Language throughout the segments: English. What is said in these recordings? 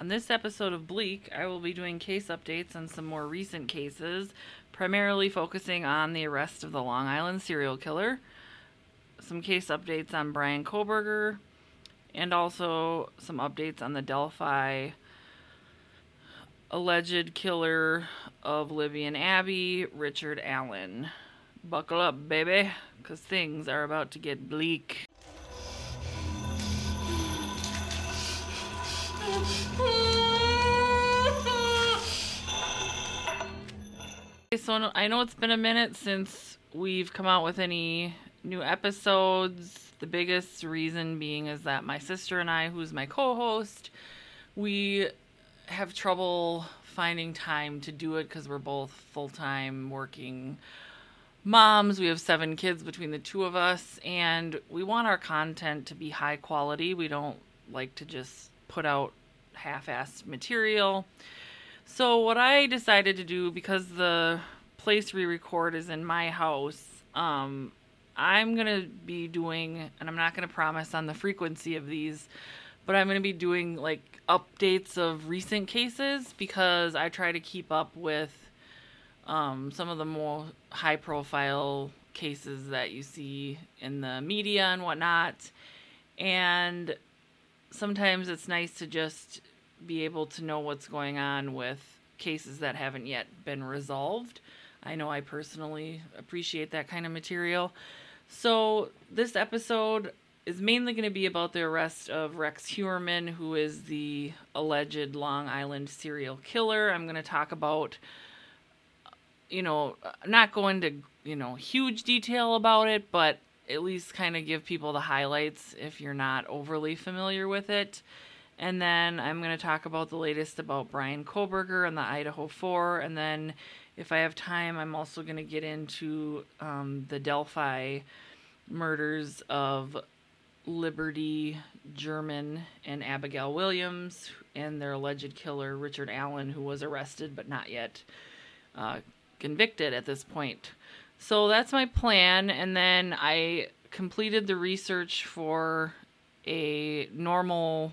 On this episode of Bleak, I will be doing case updates on some more recent cases, primarily focusing on the arrest of the Long Island serial killer, some case updates on Bryan Kohberger, and also some updates on the Delphi alleged killer of Libby and Abby, Richard Allen. Buckle up, baby, because things are about to get bleak. So I know it's been a minute since we've come out with any new episodes. The biggest reason being is that my sister and I, who's my co-host, we have trouble finding time to do it because we're both full-time working moms. We have seven kids between the two of us, and we want our content to be high quality. We don't like to just put out half-assed material. So what I decided to do because the place we record is in my house, um, I'm gonna be doing, and I'm not gonna promise on the frequency of these, but I'm gonna be doing like updates of recent cases because I try to keep up with um, some of the more high-profile cases that you see in the media and whatnot, and sometimes it's nice to just be able to know what's going on with cases that haven't yet been resolved. I know I personally appreciate that kind of material. So, this episode is mainly going to be about the arrest of Rex Heuermann, who is the alleged Long Island serial killer. I'm going to talk about, you know, not go into, you know, huge detail about it, but at least kind of give people the highlights if you're not overly familiar with it. And then I'm going to talk about the latest about Bryan Kohberger and the Idaho 4. And then, if I have time, I'm also going to get into um, the Delphi murders of Liberty German and Abigail Williams and their alleged killer, Richard Allen, who was arrested but not yet uh, convicted at this point. So that's my plan. And then I completed the research for a normal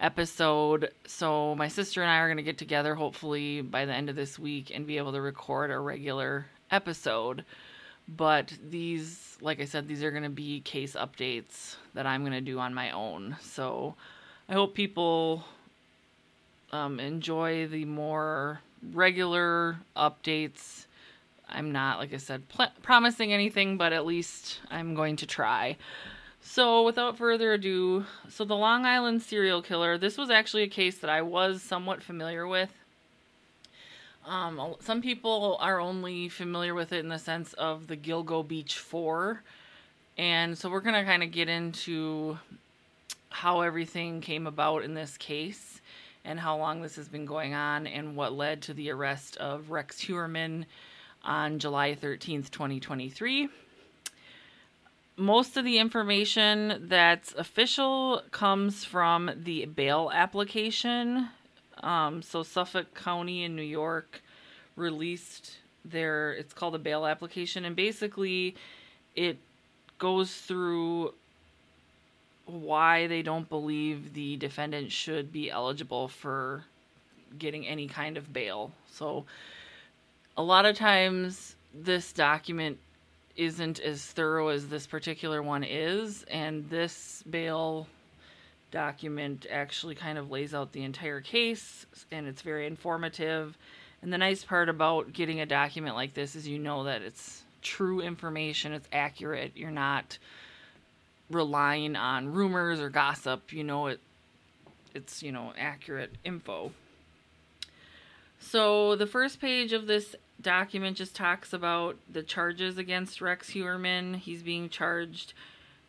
episode. So my sister and I are going to get together hopefully by the end of this week and be able to record a regular episode. But these, like I said, these are going to be case updates that I'm going to do on my own. So I hope people um, enjoy the more regular updates. I'm not, like I said, pl- promising anything, but at least I'm going to try. So, without further ado, so the Long Island serial killer, this was actually a case that I was somewhat familiar with. Um, some people are only familiar with it in the sense of the Gilgo Beach 4. And so we're going to kind of get into how everything came about in this case and how long this has been going on and what led to the arrest of Rex Heuermann on July 13th, 2023 most of the information that's official comes from the bail application. Um, so Suffolk County in New York released their it's called a bail application and basically it goes through why they don't believe the defendant should be eligible for getting any kind of bail. So a lot of times this document isn't as thorough as this particular one is, and this bail document actually kind of lays out the entire case and it's very informative. And the nice part about getting a document like this is you know that it's true information, it's accurate. You're not relying on rumors or gossip, you know it it's, you know, accurate info. So the first page of this document just talks about the charges against Rex Heuermann. He's being charged.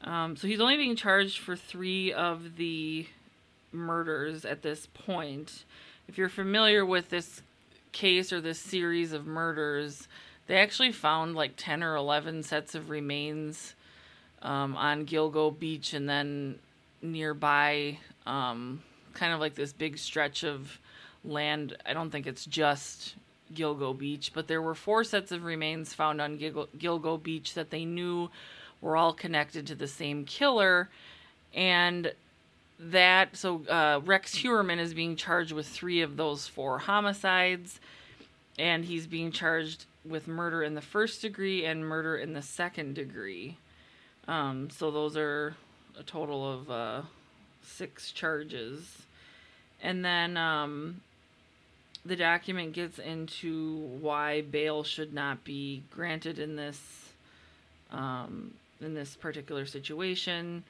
Um, so he's only being charged for three of the murders at this point. If you're familiar with this case or this series of murders, they actually found like 10 or 11 sets of remains um, on Gilgo Beach and then nearby, um, kind of like this big stretch of land. I don't think it's just Gilgo Beach, but there were four sets of remains found on Gil- Gilgo Beach that they knew were all connected to the same killer. And that so uh, Rex Heuermann is being charged with three of those four homicides, and he's being charged with murder in the first degree and murder in the second degree. Um, so those are a total of uh, six charges, and then um, the document gets into why bail should not be granted in this um, in this particular situation.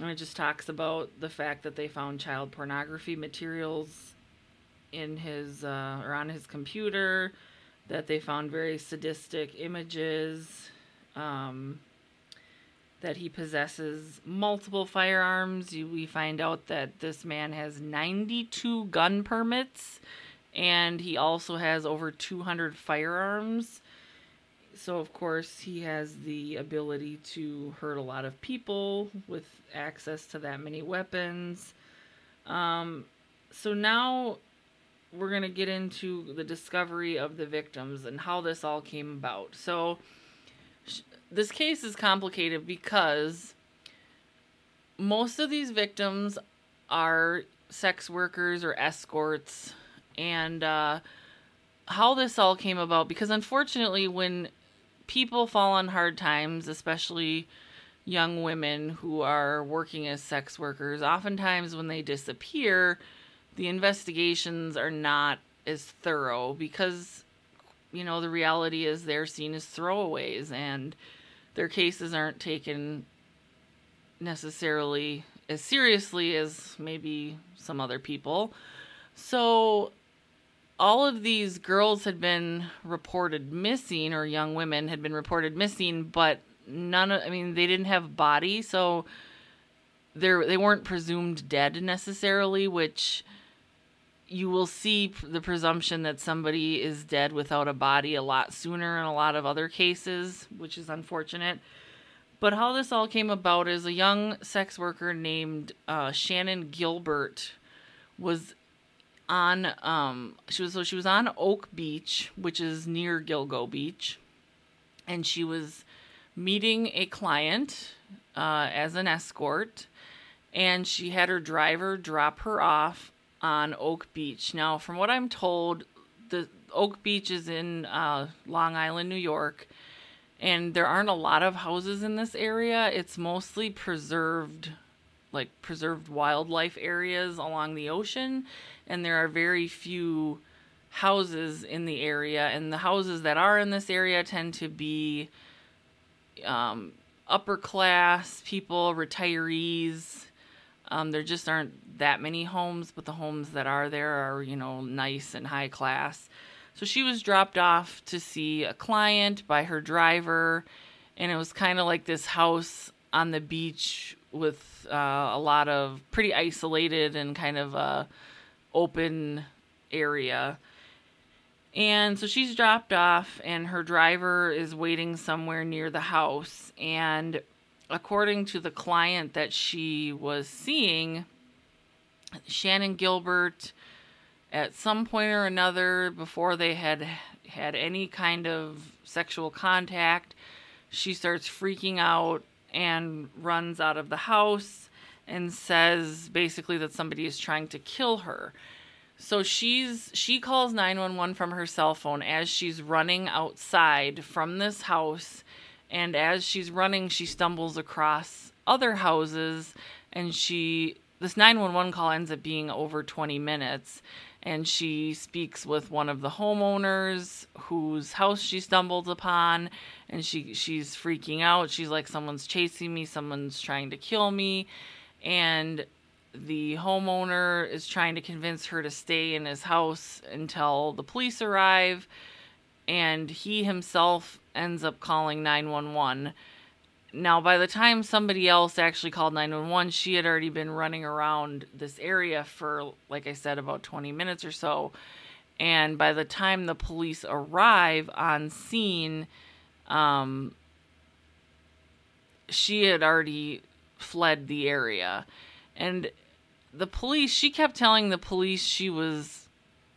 And it just talks about the fact that they found child pornography materials in his uh, or on his computer, that they found very sadistic images, um, that he possesses multiple firearms. we find out that this man has 92 gun permits and he also has over 200 firearms. So, of course, he has the ability to hurt a lot of people with access to that many weapons. Um, so, now we're going to get into the discovery of the victims and how this all came about. So, sh- this case is complicated because most of these victims are sex workers or escorts and uh, how this all came about. Because unfortunately, when people fall on hard times, especially young women who are working as sex workers, oftentimes when they disappear, the investigations are not as thorough because, you know, the reality is they're seen as throwaways and their cases aren't taken necessarily as seriously as maybe some other people. So all of these girls had been reported missing or young women had been reported missing but none of i mean they didn't have body so they they weren't presumed dead necessarily which you will see the presumption that somebody is dead without a body a lot sooner in a lot of other cases which is unfortunate. But how this all came about is a young sex worker named uh, shannan gilbert was on um she was so she was on Oak Beach, which is near Gilgo Beach, and she was meeting a client uh, as an escort, and she had her driver drop her off on Oak Beach. Now, from what I'm told, the Oak Beach is in uh, Long Island, New York, and there aren't a lot of houses in this area. It's mostly preserved, like preserved wildlife areas along the ocean and there are very few houses in the area and the houses that are in this area tend to be um, upper class people retirees. Um, there just aren't that many homes but the homes that are there are you know nice and high class. So she was dropped off to see a client by her driver and it was kind of like this house on the beach with uh, a lot of pretty isolated and kind of uh, open area. And so she's dropped off, and her driver is waiting somewhere near the house. And according to the client that she was seeing, Shannan Gilbert, at some point or another, before they had had any kind of sexual contact, she starts freaking out and runs out of the house and says basically that somebody is trying to kill her. So she's she calls 911 from her cell phone as she's running outside from this house. And as she's running she stumbles across other houses and she this 911 call ends up being over 20 minutes. And she speaks with one of the homeowners whose house she stumbled upon. And she she's freaking out. She's like someone's chasing me. Someone's trying to kill me and the homeowner is trying to convince her to stay in his house until the police arrive and he himself ends up calling 911 now by the time somebody else actually called 911 she had already been running around this area for like i said about 20 minutes or so. And by the time the police arrive on scene um, she had already fled the area. And the police, she kept telling the police she was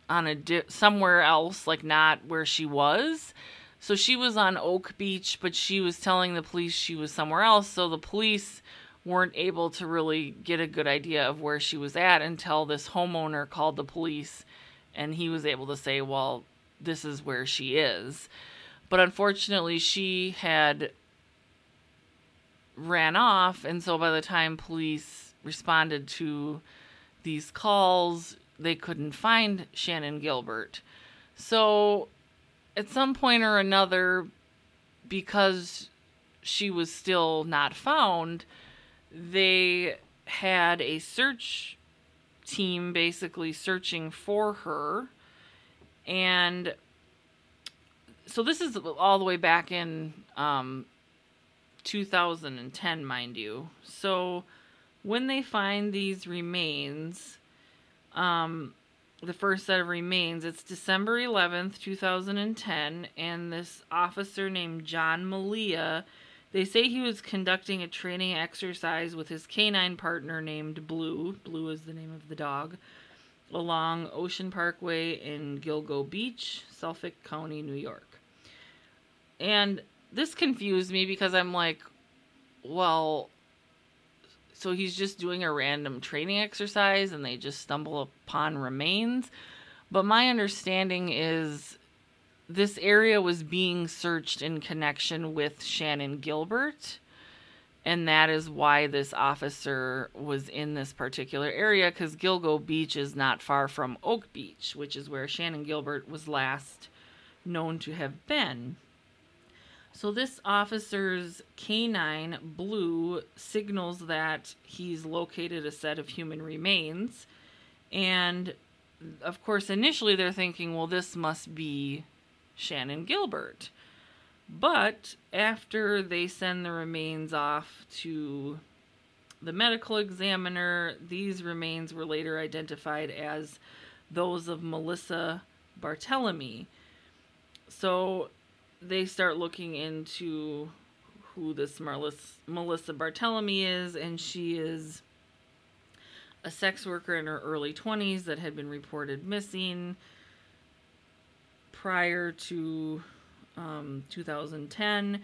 on a di- somewhere else, like not where she was. So she was on Oak Beach, but she was telling the police she was somewhere else. So the police weren't able to really get a good idea of where she was at until this homeowner called the police and he was able to say, well, this is where she is. But unfortunately, she had ran off, and so by the time police responded to these calls, they couldn't find Shannan Gilbert. So at some point or another, because she was still not found, they had a search team basically searching for her. And so this is all the way back in um, 2010, mind you. So when they find these remains, um, the first set of remains, it's December 11th, 2010, and this officer named John Malia they say he was conducting a training exercise with his canine partner named Blue. Blue is the name of the dog. Along Ocean Parkway in Gilgo Beach, Suffolk County, New York. And this confused me because I'm like, well, so he's just doing a random training exercise and they just stumble upon remains. But my understanding is this area was being searched in connection with Shannan Gilbert. And that is why this officer was in this particular area because Gilgo Beach is not far from Oak Beach, which is where Shannan Gilbert was last known to have been. So, this officer's canine, Blue, signals that he's located a set of human remains. And of course, initially they're thinking, well, this must be Shannan Gilbert. But after they send the remains off to the medical examiner, these remains were later identified as those of Melissa Barthelemy. So they start looking into who this Melissa Barthelemy is, and she is a sex worker in her early 20s that had been reported missing prior to um, 2010.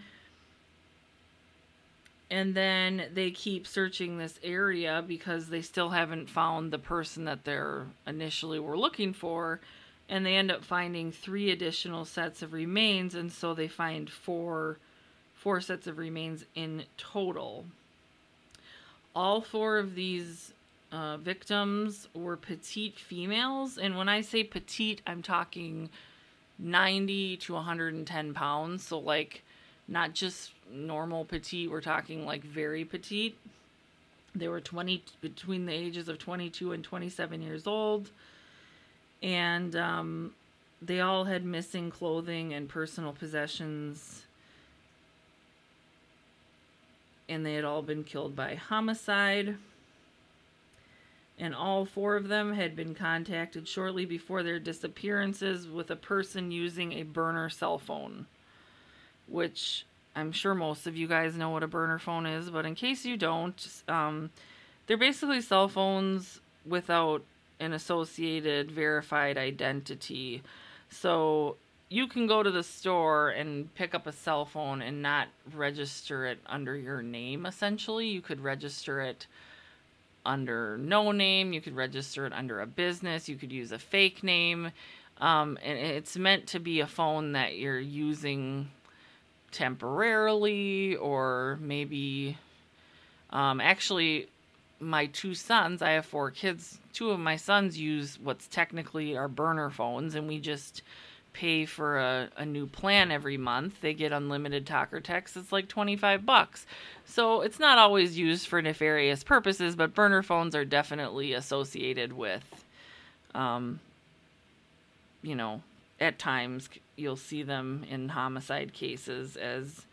And then they keep searching this area because they still haven't found the person that they're initially were looking for. And they end up finding three additional sets of remains, and so they find four four sets of remains in total. All four of these uh, victims were petite females, and when I say petite, I'm talking 90 to 110 pounds. So, like, not just normal petite, we're talking like very petite. They were 20 between the ages of 22 and 27 years old. And um, they all had missing clothing and personal possessions. And they had all been killed by homicide and all four of them had been contacted shortly before their disappearances with a person using a burner cell phone, which I'm sure most of you guys know what a burner phone is, but in case you don't, um, they're basically cell phones without an associated verified identity. So you can go to the store and pick up a cell phone and not register it under your name, essentially. You could register it under no name. You could register it under a business. You could use a fake name. Um, and it's meant to be a phone that you're using temporarily or maybe um, actually my two sons i have four kids two of my sons use what's technically our burner phones and we just pay for a, a new plan every month. They get unlimited talk or text. It's like 25 bucks. So it's not always used for nefarious purposes, but burner phones are definitely associated with, um, you know, at times you'll see them in homicide cases as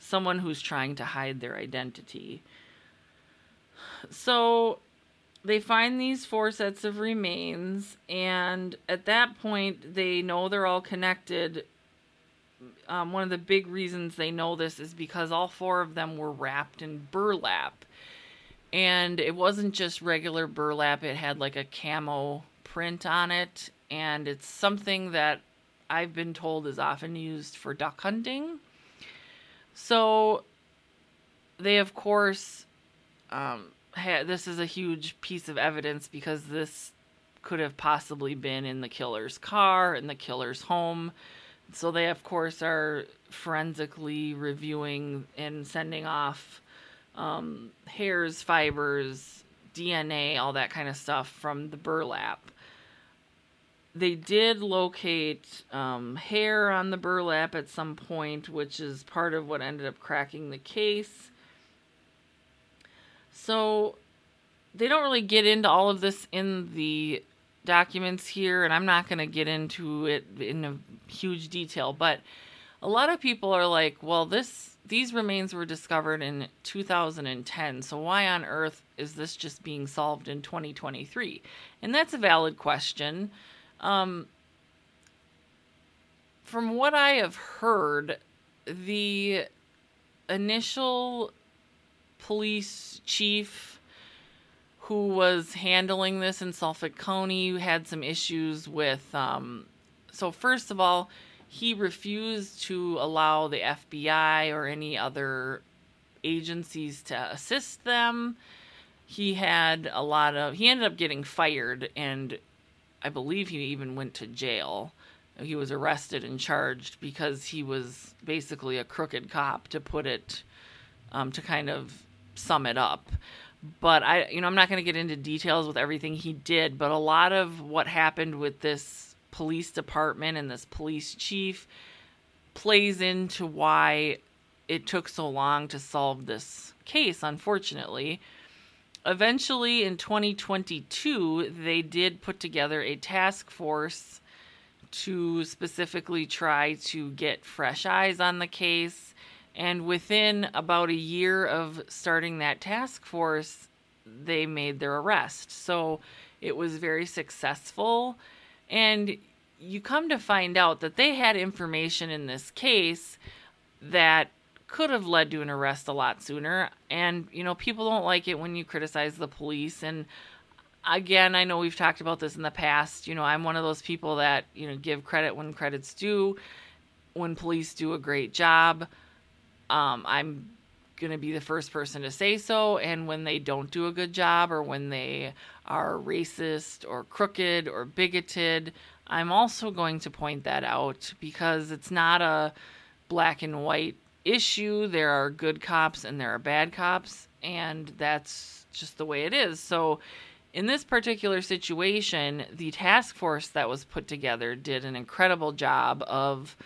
someone who's trying to hide their identity. So they find these four sets of remains, and at that point, they know they're all connected. Um, one of the big reasons they know this is because all four of them were wrapped in burlap. And it wasn't just regular burlap, it had like a camo print on it. And it's something that I've been told is often used for duck hunting. So they, of course, um, ha- this is a huge piece of evidence because this could have possibly been in the killer's car, in the killer's home. So they, of course, are forensically reviewing and sending off um, hairs, fibers, DNA, all that kind of stuff from the burlap. They did locate um, hair on the burlap at some point, which is part of what ended up cracking the case. So they don't really get into all of this in the documents here, and I'm not going to get into it in a huge detail, but a lot of people are like, well, this these remains were discovered in 2010, so why on earth is this just being solved in 2023? And that's a valid question. Um, from what I have heard, the initial police chief who was handling this in Suffolk County had some issues with. Um, so, first of all, he refused to allow the FBI or any other agencies to assist them. He had a lot of. He ended up getting fired, and I believe he even went to jail. He was arrested and charged because he was basically a crooked cop, to put it, um, to kind of sum it up but I, you know, I'm not going to get into details with everything he did, but a lot of what happened with this police department and this police chief plays into why it took so long to solve this case, unfortunately. Eventually, in 2022, they did put together a task force to specifically try to get fresh eyes on the case and within about a year of starting that task force, they made their arrest. So it was very successful. And you come to find out that they had information in this case that could have led to an arrest a lot sooner. And, you know, people don't like it when you criticize the police. And again, I know we've talked about this in the past. You know, I'm one of those people that, you know, give credit when credit's due. When police do a great job, um, I'm going to be the first person to say so. And when they don't do a good job or when they are racist or crooked or bigoted, I'm also going to point that out because it's not a black and white issue. There are good cops and there are bad cops, and that's just the way it is. So, in this particular situation, the task force that was put together did an incredible job of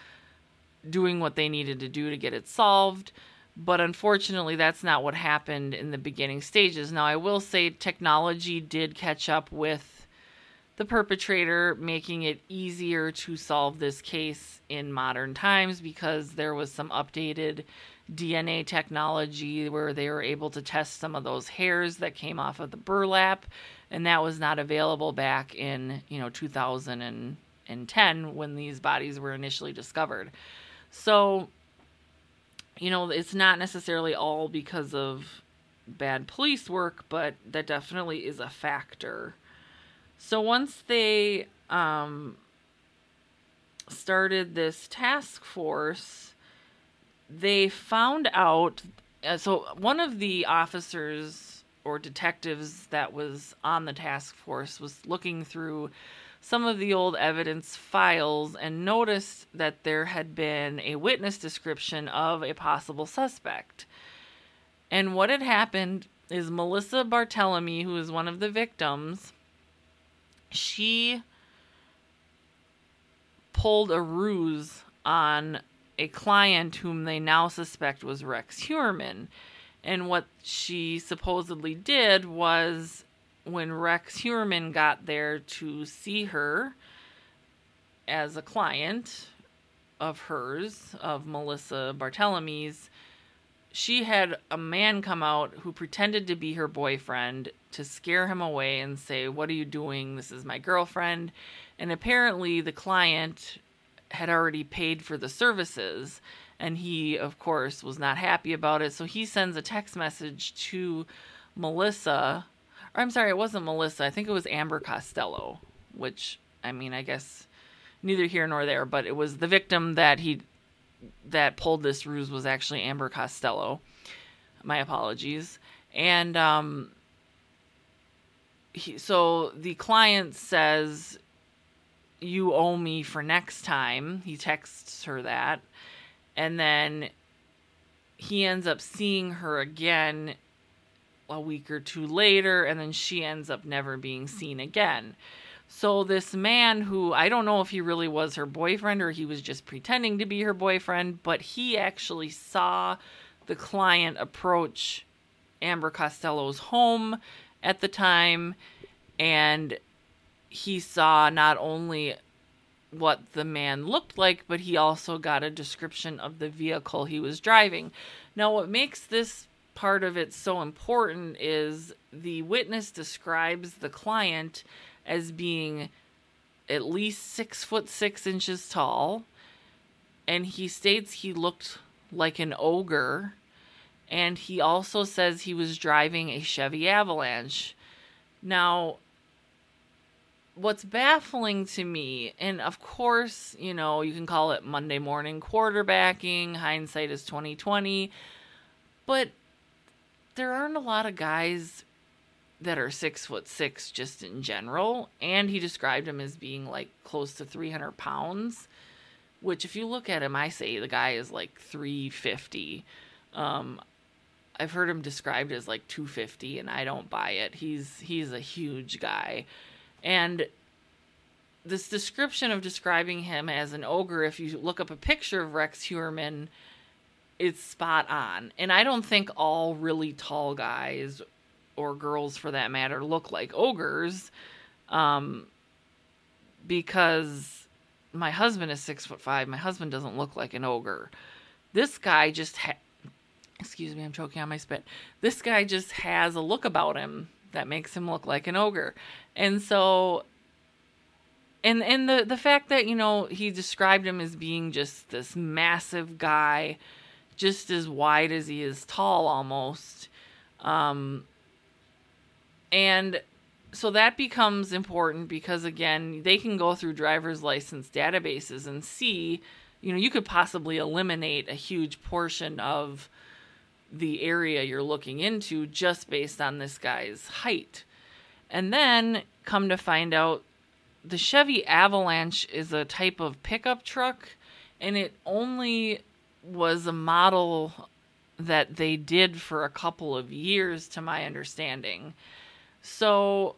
doing what they needed to do to get it solved. But unfortunately, that's not what happened in the beginning stages. Now, I will say technology did catch up with the perpetrator, making it easier to solve this case in modern times because there was some updated DNA technology where they were able to test some of those hairs that came off of the burlap, and that was not available back in you know 2010 when these bodies were initially discovered. So, you know, it's not necessarily all because of bad police work, but that definitely is a factor. So once they um, started this task force, they found out. Uh, so one of the officers or detectives that was on the task force was looking through some of the old evidence files and noticed that there had been a witness description of a possible suspect. And what had happened is Melissa Barthelemy, who is one of the victims, she pulled a ruse on a client whom they now suspect was Rex Heuermann. And what she supposedly did was when Rex Heuermann got there to see her as a client of hers, of Melissa Barthelemy's, she had a man come out who pretended to be her boyfriend to scare him away and say, What are you doing? This is my girlfriend. And apparently, the client had already paid for the services. And he, of course, was not happy about it. So he sends a text message to Melissa I'm sorry, it wasn't Melissa. I think it was Amber Costello, which I mean, I guess neither here nor there, but it was the victim that he that pulled this ruse was actually Amber Costello. My apologies. And um, he, so the client says, You owe me for next time. He texts her that. And then he ends up seeing her again a week or two later, and then she ends up never being seen again. So, this man who I don't know if he really was her boyfriend or he was just pretending to be her boyfriend, but he actually saw the client approach Amber Costello's home at the time, and he saw not only what the man looked like, but he also got a description of the vehicle he was driving. Now, what makes this part of it so important is the witness describes the client as being at least six foot six inches tall, and he states he looked like an ogre. And he also says he was driving a Chevy Avalanche. Now, what's baffling to me, and of course, you know, you can call it Monday morning quarterbacking, hindsight is 2020, but there aren't a lot of guys that are six foot six just in general. And he described him as being like close to 300 pounds, which if you look at him, I say the guy is like 350. Um, I've heard him described as like 250 and I don't buy it. He's he's a huge guy. And this description of describing him as an ogre, if you look up a picture of Rex Heuermann, it's spot on. And I don't think all really tall guys or girls for that matter look like ogres. Um, because my husband is six foot five. My husband doesn't look like an ogre. This guy just ha- excuse me, I'm choking on my spit. This guy just has a look about him that makes him look like an ogre. And so and and the the fact that, you know, he described him as being just this massive guy, just as wide as he is tall almost. Um and so that becomes important because again, they can go through driver's license databases and see, you know, you could possibly eliminate a huge portion of the area you're looking into just based on this guy's height. And then come to find out the Chevy Avalanche is a type of pickup truck and it only was a model that they did for a couple of years to my understanding. So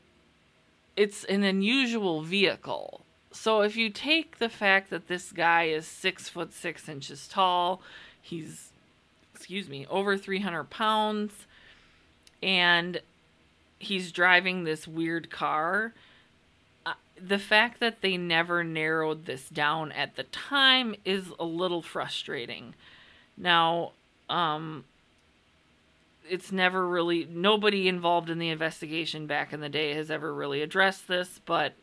it's an unusual vehicle. So if you take the fact that this guy is six foot six inches tall, he's excuse me, over 300 pounds, and he's driving this weird car. The fact that they never narrowed this down at the time is a little frustrating. Now, um, it's never really nobody involved in the investigation back in the day has ever really addressed this, but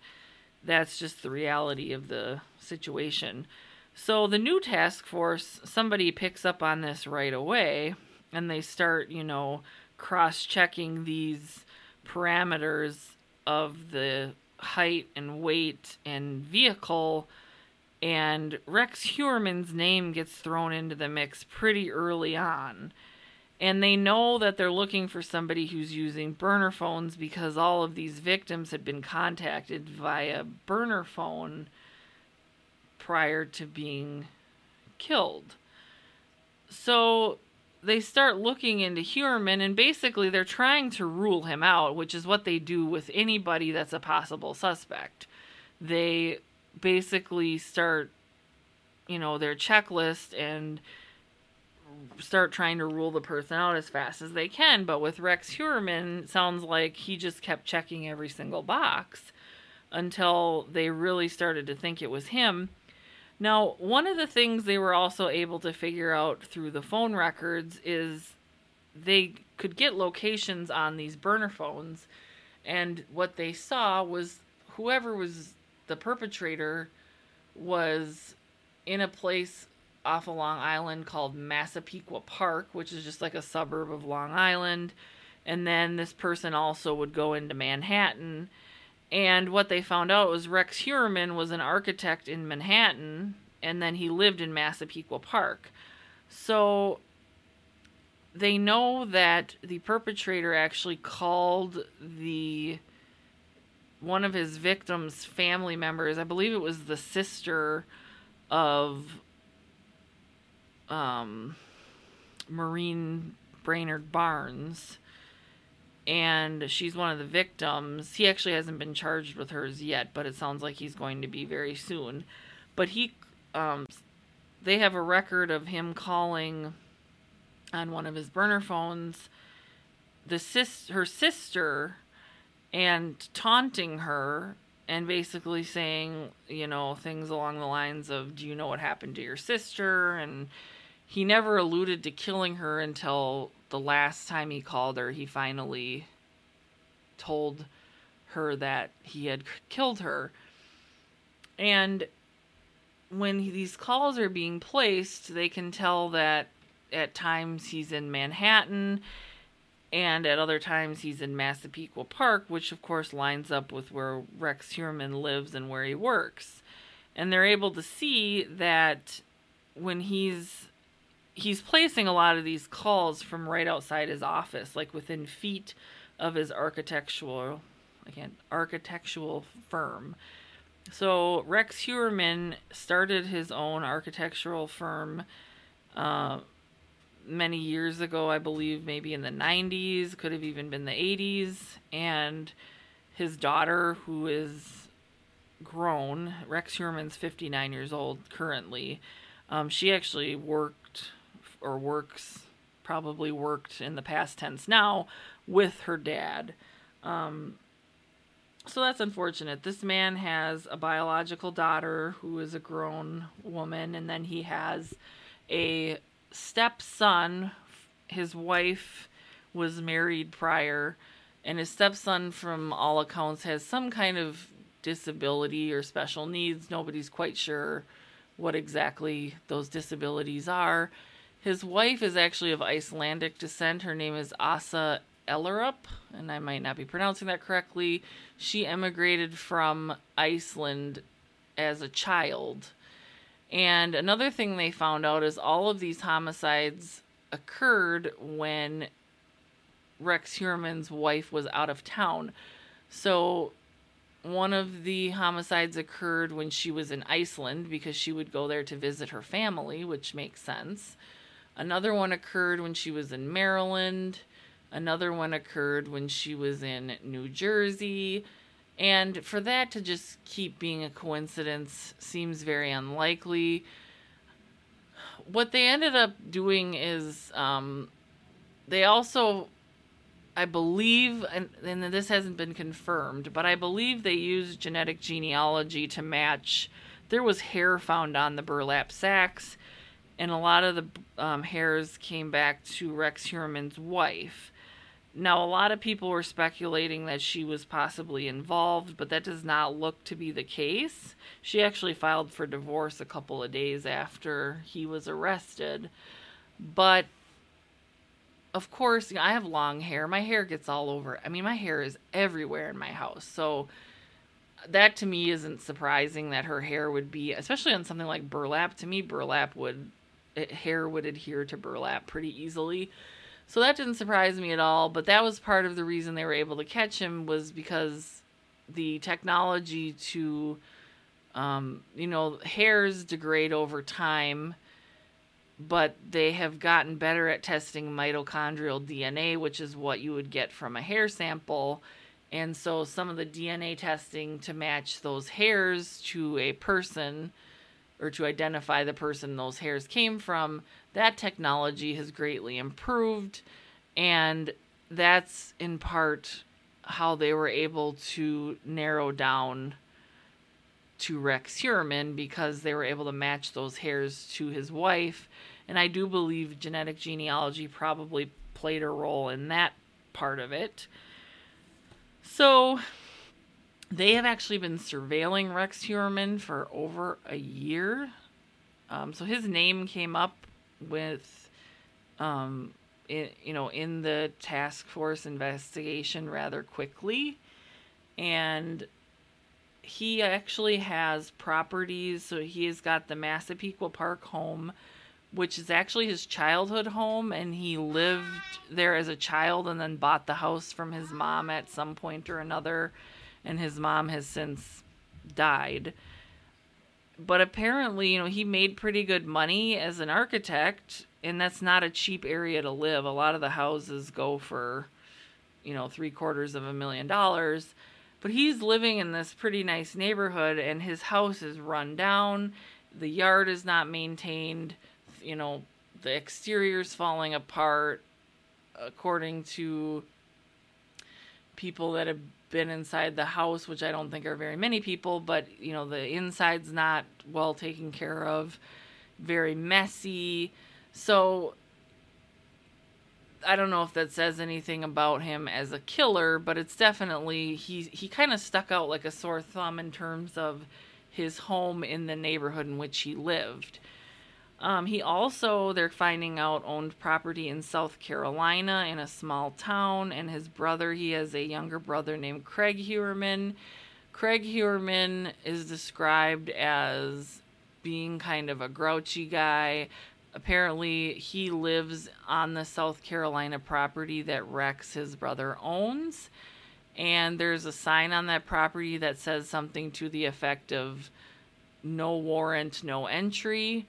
that's just the reality of the situation. So the new task force, somebody picks up on this right away and they start, you know, cross checking these parameters of the height and weight and vehicle. And Rex Heuermann's name gets thrown into the mix pretty early on. And they know that they're looking for somebody who's using burner phones because all of these victims had been contacted via burner phone prior to being killed. So they start looking into Heuermann and basically they're trying to rule him out, which is what they do with anybody that's a possible suspect. They basically start, you know, their checklist and start trying to rule the person out as fast as they can. But with Rex Heuermann, sounds like he just kept checking every single box until they really started to think it was him. Now, one of the things they were also able to figure out through the phone records is they could get locations on these burner phones, and what they saw was whoever was the perpetrator was in a place off of Long Island called Massapequa Park, which is just like a suburb of Long Island. And then this person also would go into Manhattan and what they found out was Rex Heuermann was an architect in Manhattan, and then he lived in Massapequa Park. So they know that the perpetrator actually called the one of his victims' family members. I believe it was the sister of um, Maureen Brainard Barnes, and she's one of the victims. He actually hasn't been charged with hers yet, but it sounds like he's going to be very soon. But he, um, they have a record of him calling on one of his burner phones the sis her sister and taunting her and basically saying, you know, things along the lines of, Do you know what happened to your sister? And he never alluded to killing her until the last time he called her. He finally told her that he had killed her. And when these calls are being placed, they can tell that at times he's in Manhattan and at other times he's in Massapequa Park, which of course lines up with where Rex Heuermann lives and where he works. And they're able to see that when he's he's placing a lot of these calls from right outside his office, like within feet of his architectural again architectural firm. So Rex Heuermann started his own architectural firm uh, many years ago, I believe, maybe in the 90s, could have even been the 80s. And his daughter, who is grown, Rex Heuermann's 59 years old currently, um, she actually worked or works, probably worked in the past tense now with her dad. Um, so that's unfortunate. This man has a biological daughter who is a grown woman, and then he has a stepson, his wife was married prior, and his stepson, from all accounts, has some kind of disability or special needs. Nobody's quite sure what exactly those disabilities are. His wife is actually of Icelandic descent. Her name is Asa Ellerup, and I might not be pronouncing that correctly. She emigrated from Iceland as a child and another thing they found out is all of these homicides occurred when Rex Heuermann's wife was out of town. So one of the homicides occurred when she was in Iceland because she would go there to visit her family, which makes sense. Another one occurred when she was in Maryland. Another one occurred when she was in New Jersey. And for that to just keep being a coincidence seems very unlikely. What they ended up doing is um, they also, I believe, and, and this hasn't been confirmed, but I believe they used genetic genealogy to match. There was hair found on the burlap sacks, and a lot of the um, hairs came back to Rex Heuermann's wife. Now, a lot of people were speculating that she was possibly involved, but that does not look to be the case. She actually filed for divorce a couple of days after he was arrested. But of course, I have long hair. My hair gets all over. I mean, my hair is everywhere in my house. So that to me isn't surprising that her hair would be, especially on something like burlap. To me, burlap would hair would adhere to burlap pretty easily. So that didn't surprise me at all, but that was part of the reason they were able to catch him was because the technology to um, you know, hairs degrade over time, but they have gotten better at testing mitochondrial DNA, which is what you would get from a hair sample. And so some of the DNA testing to match those hairs to a person or to identify the person those hairs came from, that technology has greatly improved. And that's in part how they were able to narrow down to Rex Heuermann because they were able to match those hairs to his wife. And I do believe genetic genealogy probably played a role in that part of it. So they have actually been surveilling Rex Heuermann for over a year. Um, so his name came up with, um, in, you know, in the task force investigation rather quickly, and he actually has properties. So he has got the Massapequa Park home, which is actually his childhood home, and he lived there as a child and then bought the house from his mom at some point or another, and his mom has since died. But apparently, you know, he made pretty good money as an architect, and that's not a cheap area to live. A lot of the houses go for, you know, three quarters of a million dollars. But he's living in this pretty nice neighborhood, and his house is run down. The yard is not maintained you know, the exterior's falling apart according to people that have been inside the house, which I don't think are very many people, but you know, the inside's not well taken care of, very messy. So I don't know if that says anything about him as a killer, but it's definitely he he kind of stuck out like a sore thumb in terms of his home in the neighborhood in which he lived. Um, he also, they're finding out, owned property in South Carolina in a small town. And his brother, he has a younger brother named Craig Heuermann. Craig Heuermann is described as being kind of a grouchy guy. Apparently, he lives on the South Carolina property that Rex, his brother, owns. And there's a sign on that property that says something to the effect of no warrant, no entry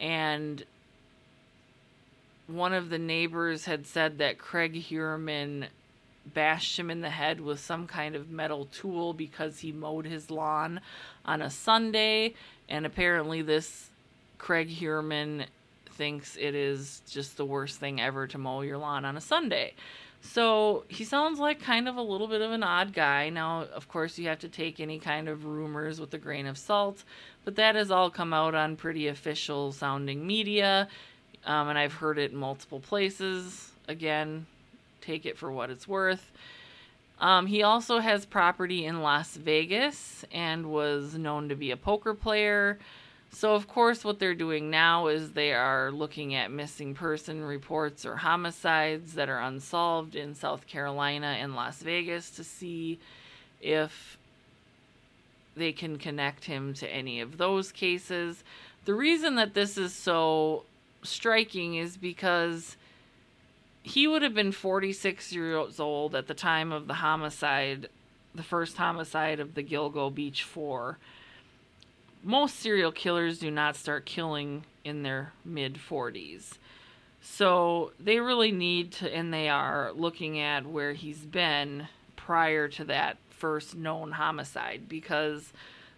and one of the neighbors had said that Craig Heuermann bashed him in the head with some kind of metal tool because he mowed his lawn on a Sunday. And apparently, this Craig Heuermann thinks it is just the worst thing ever to mow your lawn on a Sunday. So he sounds like kind of a little bit of an odd guy. Now, of course, you have to take any kind of rumors with a grain of salt, but that has all come out on pretty official sounding media, um, and I've heard it in multiple places. Again, take it for what it's worth. Um, he also has property in Las Vegas and was known to be a poker player. So, of course, what they're doing now is they are looking at missing person reports or homicides that are unsolved in South Carolina and Las Vegas to see if they can connect him to any of those cases. The reason that this is so striking is because he would have been 46 years old at the time of the homicide, the first homicide of the Gilgo Beach 4 most serial killers do not start killing in their mid 40s. So they really need to, and they are looking at where he's been prior to that first known homicide because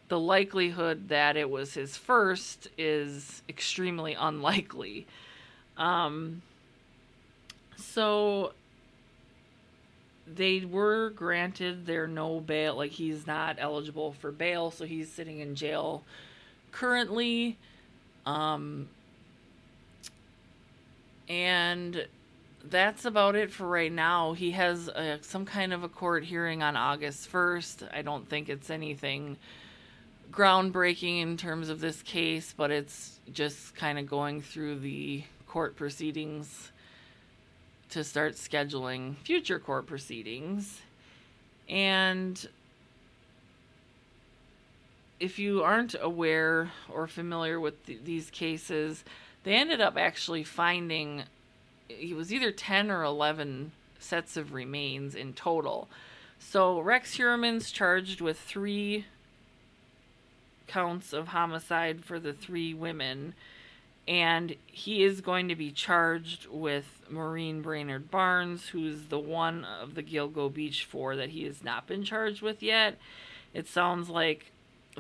the likelihood that it was his first is extremely unlikely. Um, so they were granted their no bail like he's not eligible for bail so he's sitting in jail currently. Um and that's about it for right now. He has a, some kind of a court hearing on august 1st i don't think it's anything groundbreaking in terms of this case but it's just kind of going through the court proceedings to start scheduling future court proceedings. And if you aren't aware or familiar with th- these cases, they ended up actually finding it was either 10 or 11 sets of remains in total. So Rex Heuermann's charged with three counts of homicide for the three women and he is going to be charged with Maureen Brainard Barnes, who's the one of the Gilgo Beach Four that he has not been charged with yet. It sounds like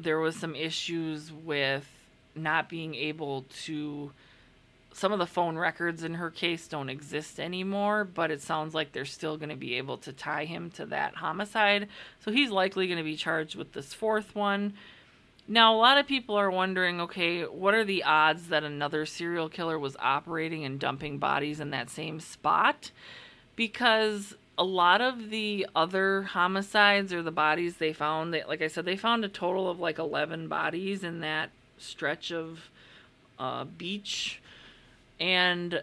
there was some issues with not being able to. Some of the phone records in her case don't exist anymore, but it sounds like they're still going to be able to tie him to that homicide. So he's likely going to be charged with this fourth one now, a lot of people are wondering okay, what are the odds that another serial killer was operating and dumping bodies in that same spot? Because a lot of the other homicides or the bodies they found, they, like I said, they found a total of like 11 bodies in that stretch of uh, beach. And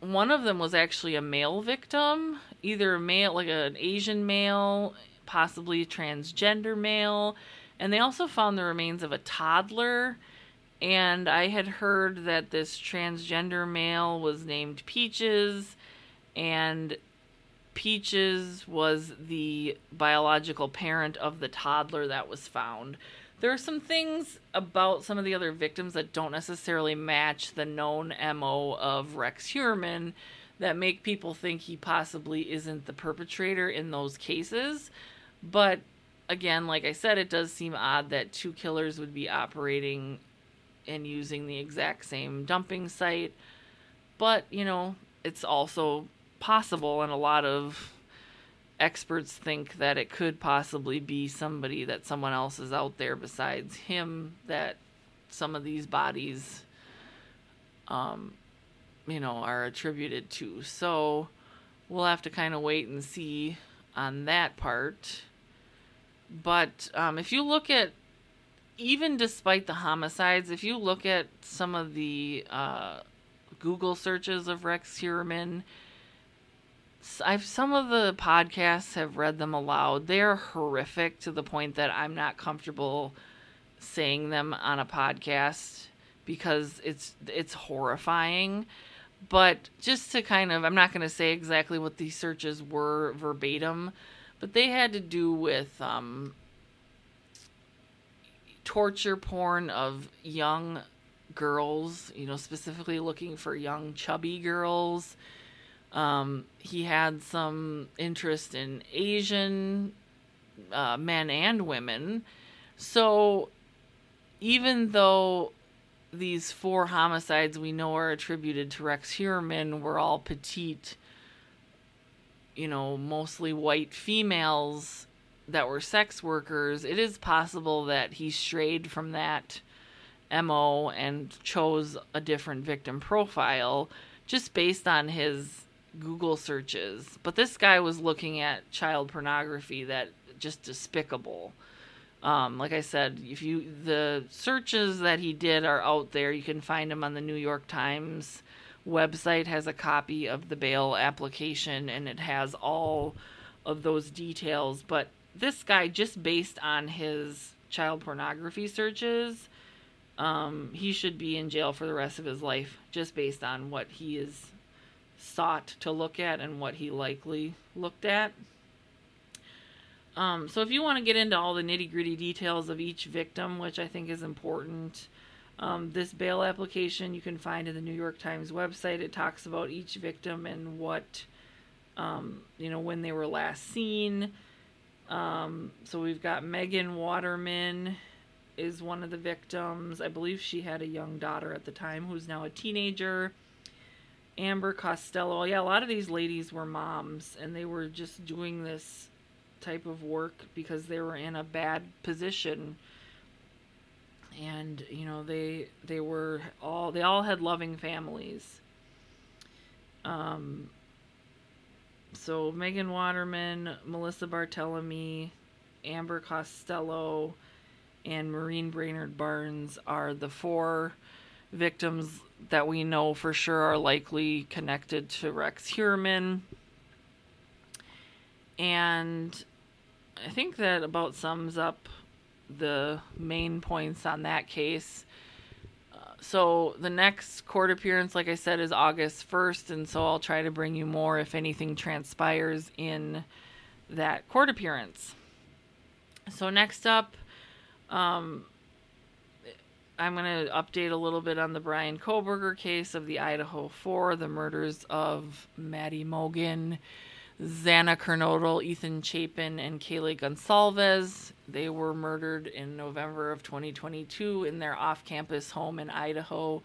one of them was actually a male victim, either a male, like an Asian male possibly transgender male. And they also found the remains of a toddler And I had heard that this transgender male was named Peaches, and Peaches was the biological parent of the toddler that was found. There are some things about some of the other victims that don't necessarily match the known MO of Rex Heuermann that make people think he possibly isn't the perpetrator in those cases. But again, like I said, it does seem odd that two killers would be operating and using the exact same dumping site. But, you know, it's also possible, and a lot of experts think that it could possibly be somebody that someone else is out there besides him that some of these bodies um you know are attributed to so we'll have to kind of wait and see on that part but um, if you look at even despite the homicides if you look at some of the uh, google searches of rex heuermann I've some of the podcasts have read them aloud. They're horrific to the point that I'm not comfortable saying them on a podcast because it's it's horrifying. But just to kind of I'm not going to say exactly what these searches were verbatim, but they had to do with um, torture porn of young girls, you know, specifically looking for young chubby girls um, he had some interest in Asian uh, men and women. So even though these four homicides we know are attributed to Rex Heuermann were all petite, you know, mostly white females that were sex workers, it is possible that he strayed from that MO and chose a different victim profile just based on his Google searches, but this guy was looking at child pornography that just despicable. Um, like I said, if you the searches that he did are out there, you can find them on the New York Times website. Has a copy of the bail application, and it has all of those details. But this guy, just based on his child pornography searches, um, he should be in jail for the rest of his life, just based on what he is sought to look at and what he likely looked at. Um, so if you want to get into all the nitty gritty details of each victim, which I think is important, um, this bail application you can find in the New York Times website. It talks about each victim and what, um, you know, when they were last seen. Um, so we've got Megan Waterman is one of the victims. I believe she had a young daughter at the time who's now a teenager. Amber Costello. Yeah, a lot of these ladies were moms and they were just doing this type of work because they were in a bad position. And you know, they they were all they all had loving families. Um so Megan Waterman, Melissa Barthelemy, Amber Costello, and Maureen Brainard Barnes are the four victims that we know for sure are likely connected to Rex Heuermann. And I think that about sums up the main points on that case. Uh, so the next court appearance, like I said, is August 1st, and so I'll try to bring you more if anything transpires in that court appearance. So next up, um, I'm going to update a little bit on the Bryan Kohberger case of the Idaho Four, the murders of Maddie Mogen, Xana Kernodle, Ethan Chapin, and Kaylee Goncalves. They were murdered in November of 2022 in their off campus home in Idaho,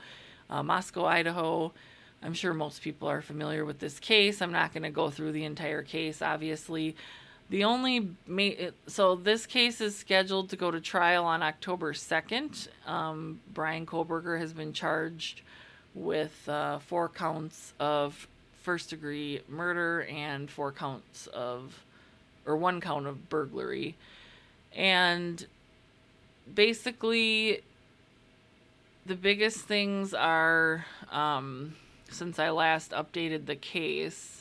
uh, Moscow, Idaho. I'm sure most people are familiar with this case. I'm not going to go through the entire case, obviously. The only ma- so this case is scheduled to go to trial on October 2nd. Um, Bryan Kohberger has been charged with uh, four counts of first degree murder and four counts of, or one count of burglary. And basically, the biggest things are um, since I last updated the case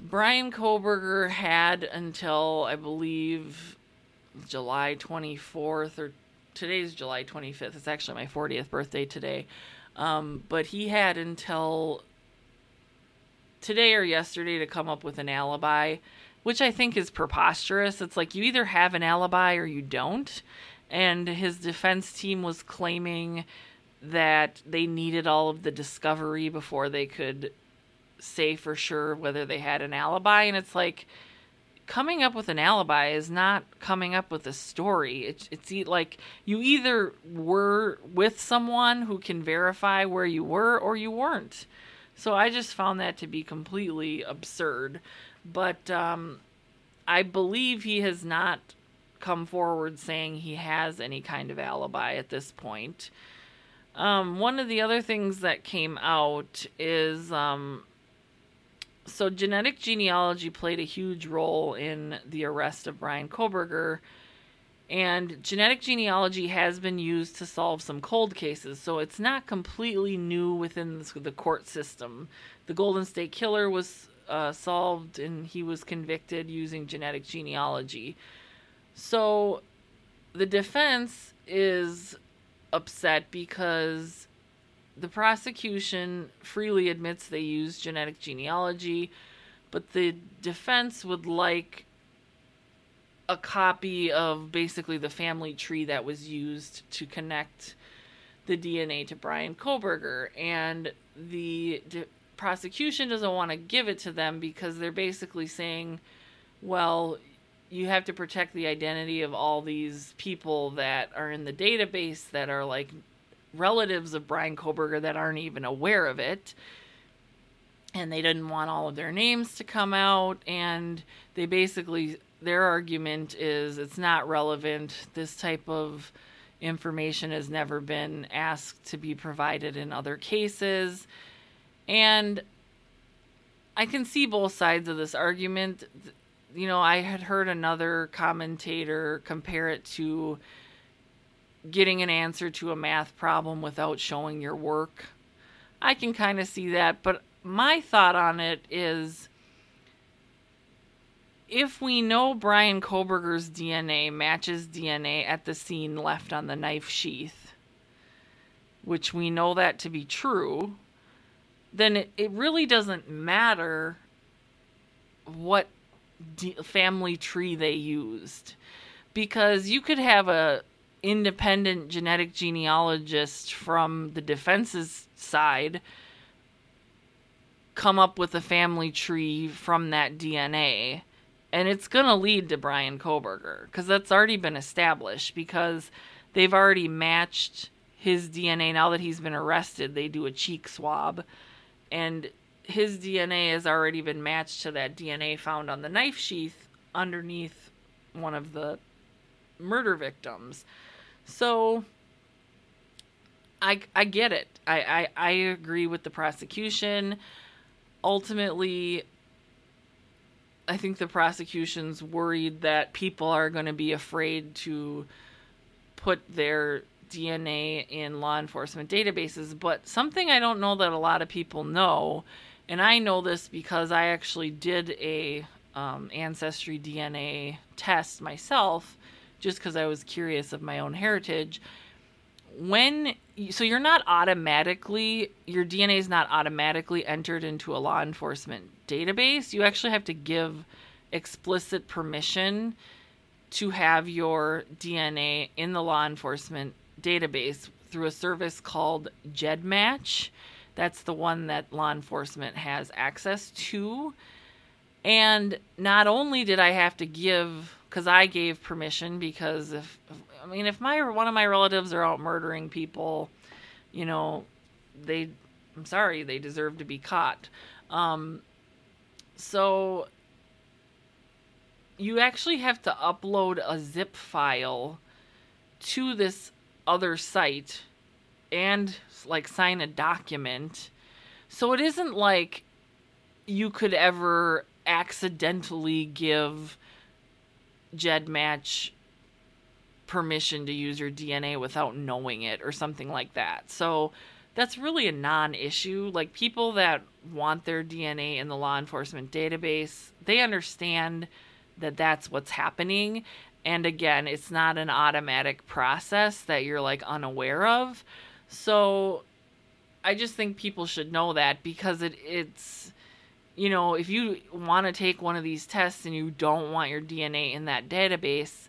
Bryan Kohberger had until I believe July 24th or today's July 25th. It's actually my 40th birthday today. Um, but he had until today or yesterday to come up with an alibi, which I think is preposterous. It's like you either have an alibi or you don't. And his defense team was claiming that they needed all of the discovery before they could say for sure whether they had an alibi. And it's like, coming up with an alibi is not coming up with a story. It's it's like you either were with someone who can verify where you were or you weren't. So I just found that to be completely absurd. But um, I believe he has not come forward saying he has any kind of alibi at this point. Um, one of the other things that came out is um, so genetic genealogy played a huge role in the arrest of Bryan Kohberger. And genetic genealogy has been used to solve some cold cases, so it's not completely new within the court system. The Golden State Killer was uh, solved and he was convicted using genetic genealogy. So the defense is upset because the prosecution freely admits they use genetic genealogy, but the defense would like a copy of basically the family tree that was used to connect the DNA to Bryan Kohberger. And the de- prosecution doesn't want to give it to them because they're basically saying, well, you have to protect the identity of all these people that are in the database that are like relatives of Bryan Kohberger that aren't even aware of it. And they didn't want all of their names to come out. And they basically, their argument is it's not relevant. This type of information has never been asked to be provided in other cases. And I can see both sides of this argument. You know, I had heard another commentator compare it to getting an answer to a math problem without showing your work. I can kind of see that, but my thought on it is if we know Bryan Kohberger's DNA matches DNA at the scene left on the knife sheath, which we know that to be true, then it, it really doesn't matter what family tree they used. Because you could have a, independent genetic genealogist from the defense's side come up with a family tree from that DNA. And it's going to lead to Bryan Kohberger because that's already been established because they've already matched his DNA. Now that he's been arrested, they do a cheek swab. And his DNA has already been matched to that DNA found on the knife sheath underneath one of the murder victims. So I I get it. I, I, I agree with the prosecution. Ultimately, I think the prosecution's worried that people are going to be afraid to put their DNA in law enforcement databases. But something I don't know that a lot of people know, and I know this because I actually did a um, ancestry DNA test myself just because I was curious of my own heritage. When so you're not automatically your DNA is not automatically entered into a law enforcement database. You actually have to give explicit permission to have your DNA in the law enforcement database through a service called GEDmatch. That's the one that law enforcement has access to. And not only did I have to give because I gave permission because if I mean if my one of my relatives are out murdering people, you know, they I'm sorry, they deserve to be caught. Um, so you actually have to upload a zip file to this other site and like sign a document. So it isn't like you could ever accidentally give GEDmatch permission to use your DNA without knowing it or something like that. So that's really a non issue. Like people that want their DNA in the law enforcement database, they understand that that's what's happening. And again, it's not an automatic process that you're like unaware of. So I just think people should know that because it it's you know, if you want to take one of these tests and you don't want your DNA in that database,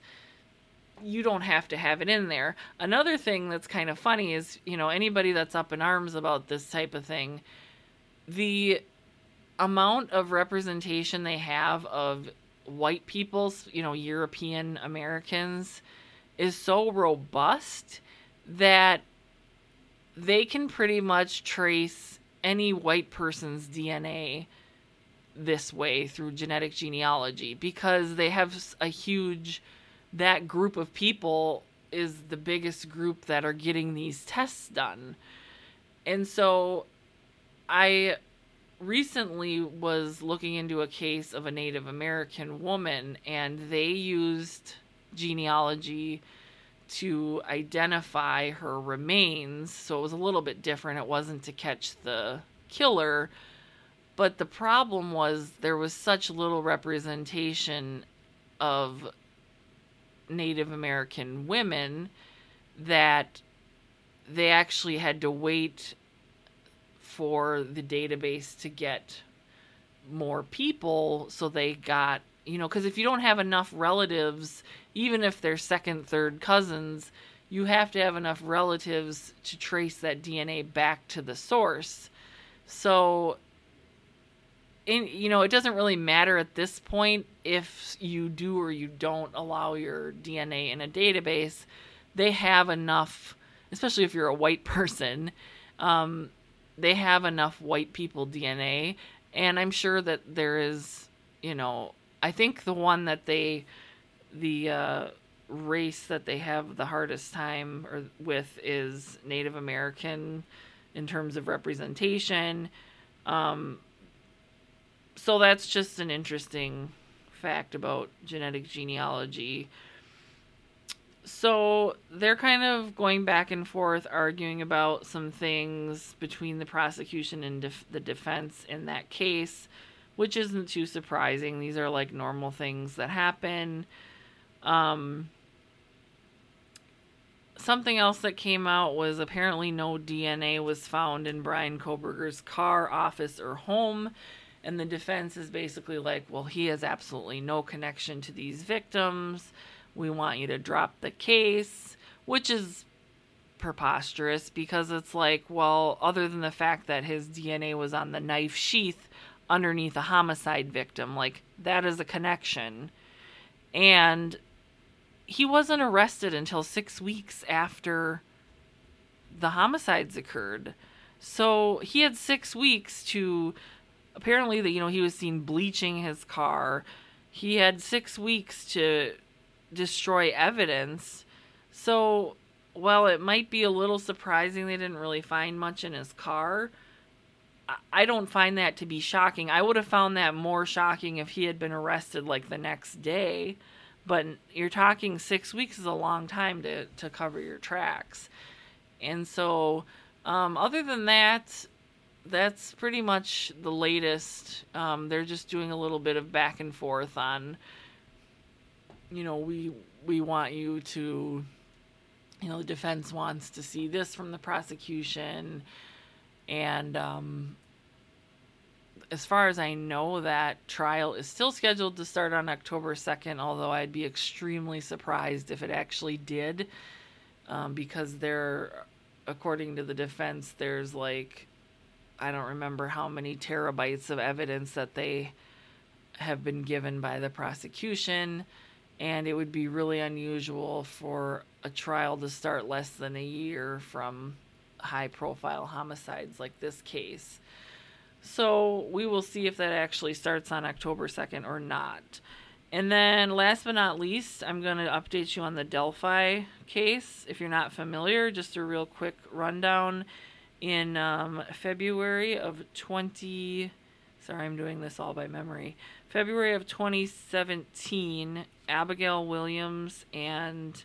you don't have to have it in there. Another thing that's kind of funny is, you know, anybody that's up in arms about this type of thing, the amount of representation they have of white people's, you know, European Americans is so robust that they can pretty much trace any white person's DNA this way through genetic genealogy because they have a huge that group of people is the biggest group that are getting these tests done. And so I recently was looking into a case of a Native American woman and they used genealogy to identify her remains. So it was a little bit different. It wasn't to catch the killer, but the problem was there was such little representation of Native American women that they actually had to wait for the database to get more people so they got you know because if you don't have enough relatives even if they're second third cousins you have to have enough relatives to trace that dna back to the source so in you know it doesn't really matter at this point if you do or you don't allow your DNA in a database. They have enough, especially if you're a white person. Um, they have enough white people DNA, and I'm sure that there is, you know, I think the one that they, the uh, race that they have the hardest time or with is Native American in terms of representation. Um, so that's just an interesting fact about genetic genealogy. So they're kind of going back and forth, arguing about some things between the prosecution and def- the defense in that case, which isn't too surprising. These are like normal things that happen. Um, something else that came out was apparently no DNA was found in Bryan Kohberger's car, office, or home. And the defense is basically like, well, he has absolutely no connection to these victims. We want you to drop the case, which is preposterous because it's like, well, other than the fact that his DNA was on the knife sheath underneath a homicide victim, like, that is a connection. And he wasn't arrested until six weeks after the homicides occurred. So he had six weeks to apparently that you know he was seen bleaching his car. He had six weeks to destroy evidence. So while it might be a little surprising they didn't really find much in his car, I don't find that to be shocking. I would have found that more shocking if he had been arrested like the next day. But you're talking six weeks is a long time to, to cover your tracks. And so, um, other than that, that's pretty much the latest. Um, they're just doing a little bit of back and forth on, you know, we we want you to, you know, the defense wants to see this from the prosecution, and um, as far as I know, that trial is still scheduled to start on October second. Although I'd be extremely surprised if it actually did, um, because there, according to the defense, there's like I don't remember how many terabytes of evidence that they have been given by the prosecution, and it would be really unusual for a trial to start less than a year from high profile homicides like this case. So we will see if that actually starts on October 2nd or not. And then, last but not least, I'm going to update you on the Delphi case. If you're not familiar, just a real quick rundown in um, February of 20. Sorry, I'm doing this all by memory. February of 2017, Abigail Williams and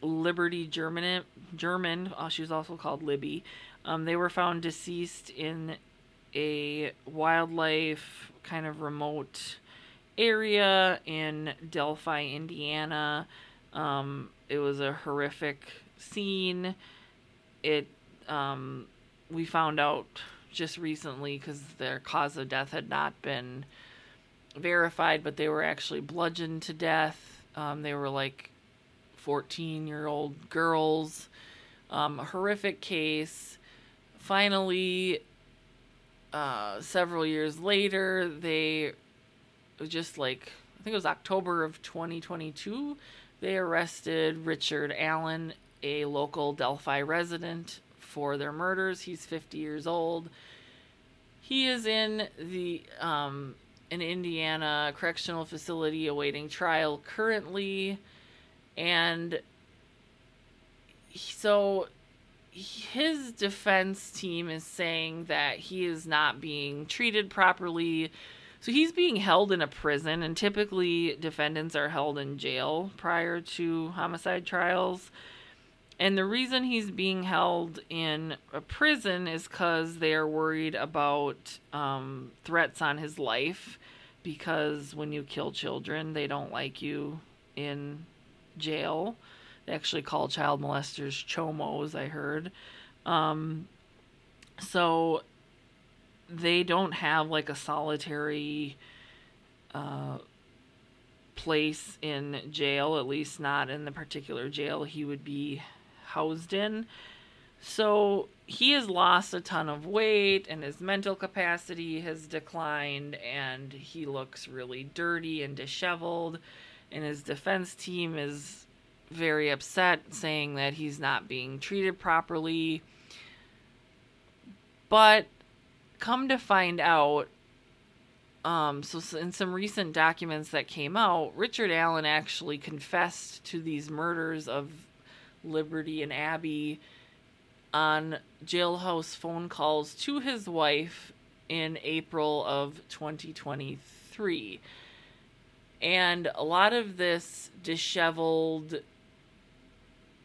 Liberty German, German, oh, she was also called Libby. Um, they were found deceased in a wildlife kind of remote area in Delphi, Indiana. Um, it was a horrific scene. It um, we found out just recently because their cause of death had not been verified, but they were actually bludgeoned to death. Um, they were like 14 year old girls. Um, horrific case. Finally, uh, several years later, they just like, I think it was October of 2022, they arrested Richard Allen, a local Delphi resident, for their murders. He's 50 years old. He is in the um, an Indiana correctional facility awaiting trial currently, and so his defense team is saying that he is not being treated properly. So he's being held in a prison, and typically defendants are held in jail prior to homicide trials. And the reason he's being held in a prison is because they are worried about um, threats on his life. Because when you kill children, they don't like you in jail. They actually call child molesters chomos, I heard. Um, so they don't have like a solitary uh, place in jail, at least not in the particular jail he would be housed in. So he has lost a ton of weight and his mental capacity has declined and he looks really dirty and disheveled and his defense team is very upset saying that he's not being treated properly. But come to find out um, so in some recent documents that came out, Richard Allen actually confessed to these murders of Liberty and Abby on jailhouse phone calls to his wife in April of 2023. And a lot of this disheveled,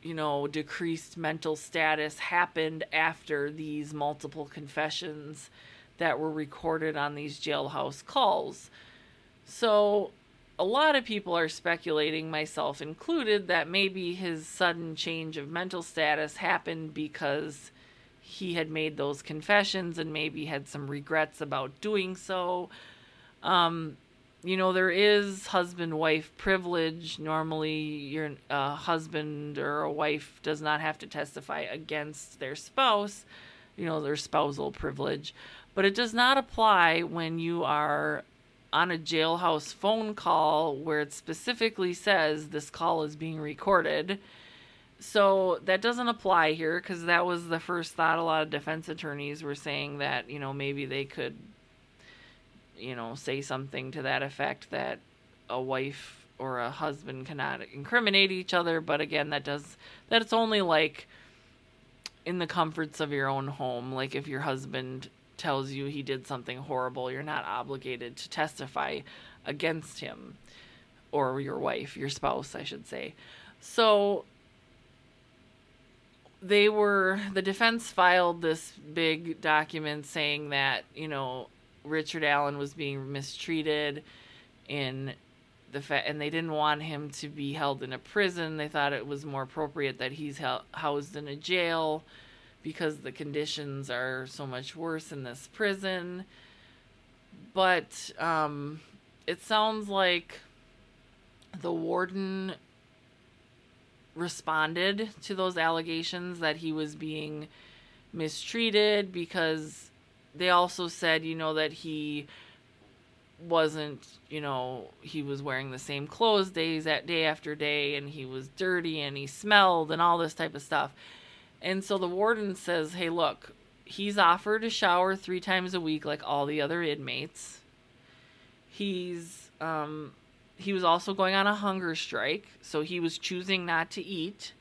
you know, decreased mental status happened after these multiple confessions that were recorded on these jailhouse calls. So a lot of people are speculating, myself included, that maybe his sudden change of mental status happened because he had made those confessions and maybe had some regrets about doing so. Um, you know, there is husband wife privilege. Normally, your uh, husband or a wife does not have to testify against their spouse, you know, their spousal privilege. But it does not apply when you are on a jailhouse phone call where it specifically says this call is being recorded. So that doesn't apply here because that was the first thought. A lot of defense attorneys were saying that, you know, maybe they could, you know, say something to that effect that a wife or a husband cannot incriminate each other. But again, that does, that it's only like in the comforts of your own home. Like if your husband tells you he did something horrible, you're not obligated to testify against him or your wife, your spouse, I should say. So they were the defense filed this big document saying that, you know, Richard Allen was being mistreated in the fa- and they didn't want him to be held in a prison. They thought it was more appropriate that he's housed in a jail because the conditions are so much worse in this prison. But um, it sounds like the warden responded to those allegations that he was being mistreated because they also said, you know, that he wasn't, you know, he was wearing the same clothes days that day after day and he was dirty and he smelled and all this type of stuff. And so the warden says, hey, look, he's offered a shower three times a week like all the other inmates. He's, um, he was also going on a hunger strike, so he was choosing not to eat.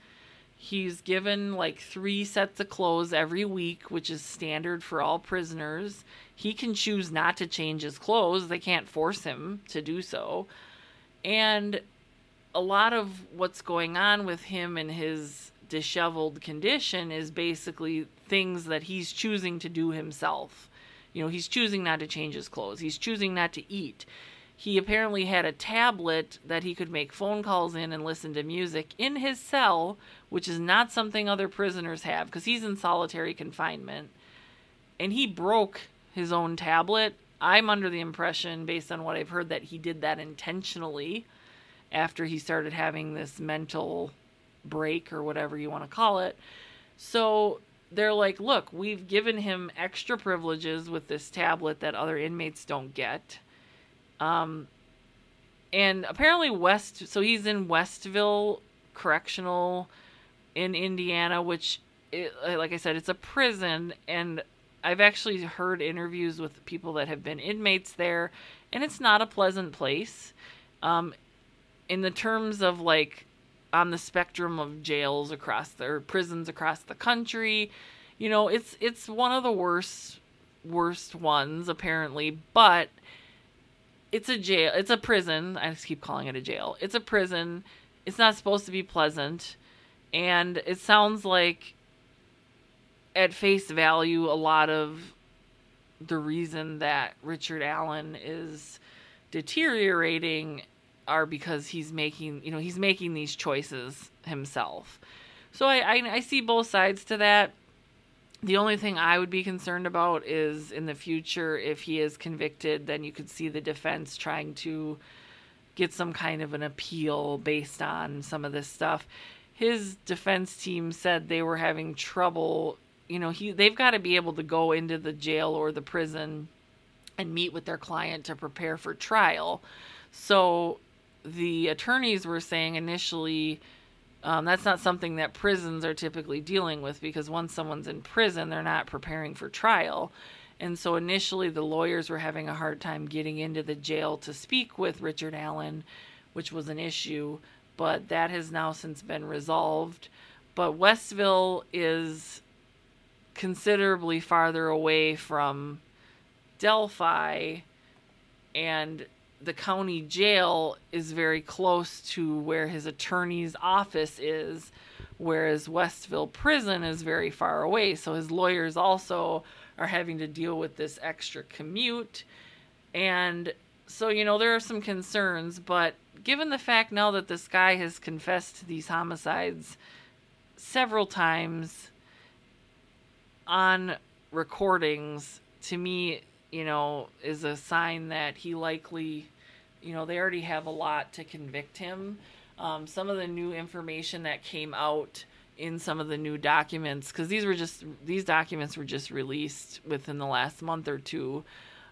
He's given like three sets of clothes every week, which is standard for all prisoners. He can choose not to change his clothes, they can't force him to do so. And a lot of what's going on with him and his disheveled condition is basically things that he's choosing to do himself. You know, he's choosing not to change his clothes. He's choosing not to eat. he apparently had a tablet that he could make phone calls in and listen to music in his cell, which is not something other prisoners have because he's in solitary confinement. And he broke his own tablet. I'm under the impression, based on what I've heard, that he did that intentionally after he started having this mental break or whatever you want to call it. So they're like, look, we've given him extra privileges with this tablet that other inmates don't get. Um, and apparently West, so he's in Westville Correctional in Indiana, which, it, like I said, it's a prison, and I've actually heard interviews with people that have been inmates there, and it's not a pleasant place. Um, in the terms of like on the spectrum of jails across the or prisons across the country, you know, it's it's one of the worst worst ones apparently, but it's a jail. It's a prison. I just keep calling it a jail. It's a prison. It's not supposed to be pleasant. And it sounds like, at face value, a lot of the reason that Richard Allen is deteriorating are because he's making, you know, he's making these choices himself. So I, I, I see both sides to that. The only thing I would be concerned about is in the future, if he is convicted, then you could see the defense trying to get some kind of an appeal based on some of this stuff. His defense team said they were having trouble. You know, he they've got to be able to go into the jail or the prison and meet with their client to prepare for trial. So the attorneys were saying initially um, that's not something that prisons are typically dealing with because once someone's in prison, they're not preparing for trial. And so initially, the lawyers were having a hard time getting into the jail to speak with Richard Allen, which was an issue, but that has now since been resolved. But Westville is considerably farther away from Delphi, and the county jail is very close to where his attorney's office is, whereas Westville prison is very far away. So his lawyers also are having to deal with this extra commute. And so, you know, there are some concerns, but given the fact now that this guy has confessed to these homicides several times on recordings, to me, you know, is a sign that he likely, you know, they already have a lot to convict him. Um, some of the new information that came out in some of the new documents, because these were just these documents were just released within the last month or two.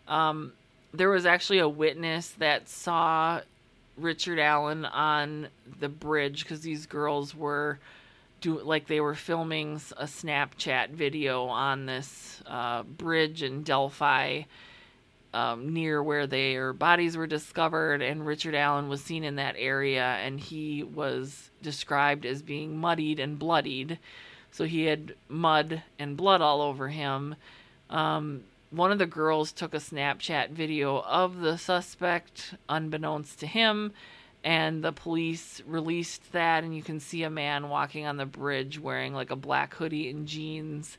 Um, there was actually a witness that saw Richard Allen on the bridge because these girls were do like they were filming a Snapchat video on this uh, bridge in Delphi. Um, near where their bodies were discovered, and Richard Allen was seen in that area, and he was described as being muddied and bloodied. So he had mud and blood all over him. Um, one of the girls took a Snapchat video of the suspect, unbeknownst to him, and the police released that and you can see a man walking on the bridge wearing like a black hoodie and jeans.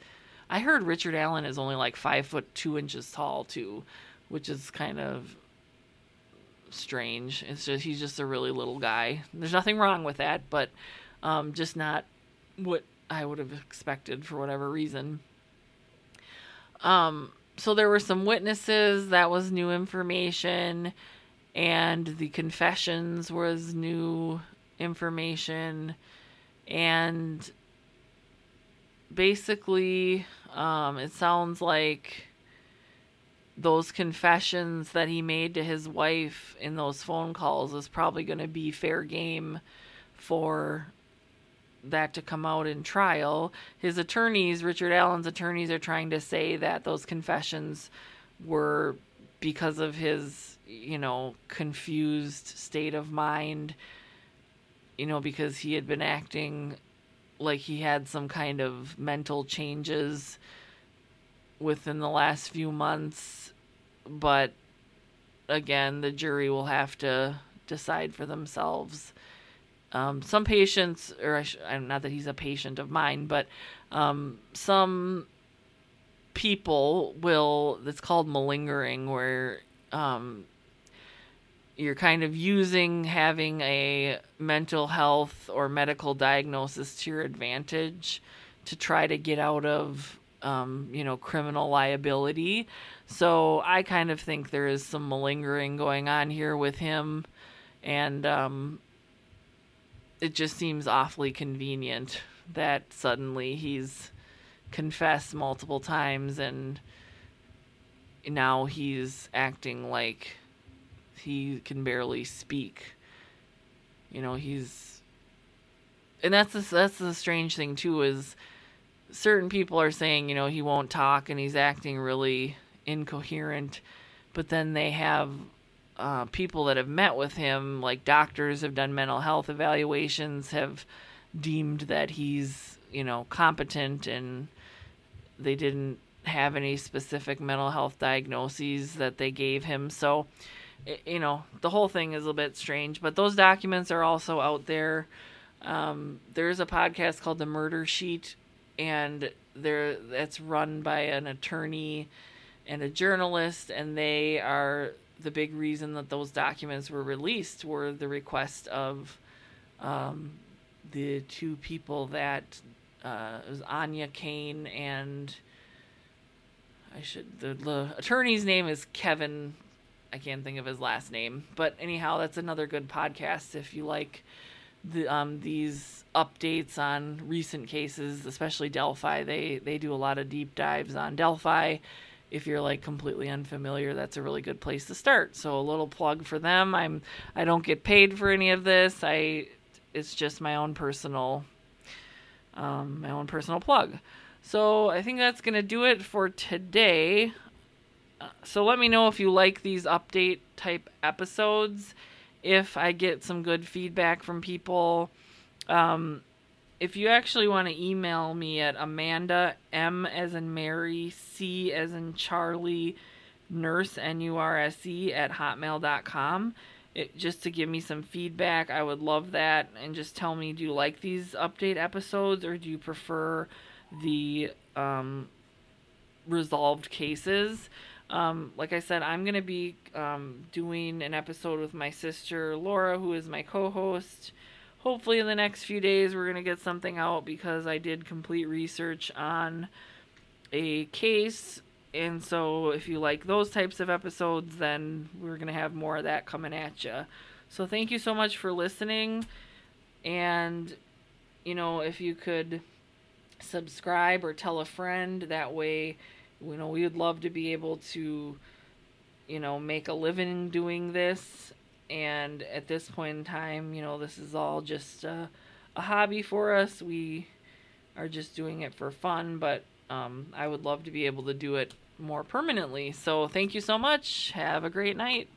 I heard richard allen is only like five foot two inches tall too which is kind of strange. It's just he's just a really little guy. There's nothing wrong with that but um, just not what i would have expected for whatever reason. Um, so there were some witnesses. That was new information and the confessions was new information and basically um, it sounds like those confessions that he made to his wife in those phone calls is probably going to be fair game for that to come out in trial. His attorneys, Richard Allen's attorneys, are trying to say that those confessions were because of his you know, confused state of mind, you know, because he had been acting like he had some kind of mental changes within the last few months. But again, the jury will have to decide for themselves. Um, some patients, or I sh- not that he's a patient of mine, but um, some people will, it's called malingering, where um, you're kind of using having a mental health or medical diagnosis to your advantage to try to get out of um, you know criminal liability. So i kind of think there is some malingering going on here with him and um, it just seems awfully convenient that suddenly he's confessed multiple times and now he's acting like he can barely speak. You know, he's and that's the, that's the strange thing too is certain people are saying, you know, he won't talk and he's acting really incoherent, but then they have uh, people that have met with him, like doctors have done mental health evaluations, have deemed that he's, you know, competent and they didn't have any specific mental health diagnoses that they gave him. So, you know, the whole thing is a bit strange, but those documents are also out there. Um, there's a podcast called The Murder Sheet, and there that's run by an attorney and a journalist, and they are the big reason that those documents were released were the request of um, the two people that uh, was Aine Cain and I should the, the attorney's name is Kevin. I can't think of his last name, but anyhow, that's another good podcast if you like the um, these updates on recent cases, especially Delphi. They they do a lot of deep dives on Delphi. If you're like completely unfamiliar, that's a really good place to start. So a little plug for them. I'm I don't get paid for any of this. I it's just my own personal um, my own personal plug. So I think that's to do it for today. So let me know if you like these update type episodes. If I get some good feedback from people. Um, if you actually want to email me at Amanda M as in Mary, C as in Charlie, nurse N U R S E at hotmail.com. It, just to give me some feedback, I would love that. And just tell me, do you like these update episodes or do you prefer the um, resolved cases. Um, like I said, I'm going to be um, doing an episode with my sister Laura, who is my co host. Hopefully, in the next few days, we're going to get something out because I did complete research on a case. And so, if you like those types of episodes, then we're going to have more of that coming at you. So, thank you so much for listening. And, you know, if you could subscribe or tell a friend. That way, you know, we would love to be able to, you know, make a living doing this. And at this point in time, you know, this is all just a, a hobby for us. We are just doing it for fun, but um, I would love to be able to do it more permanently. So thank you so much. Have a great night.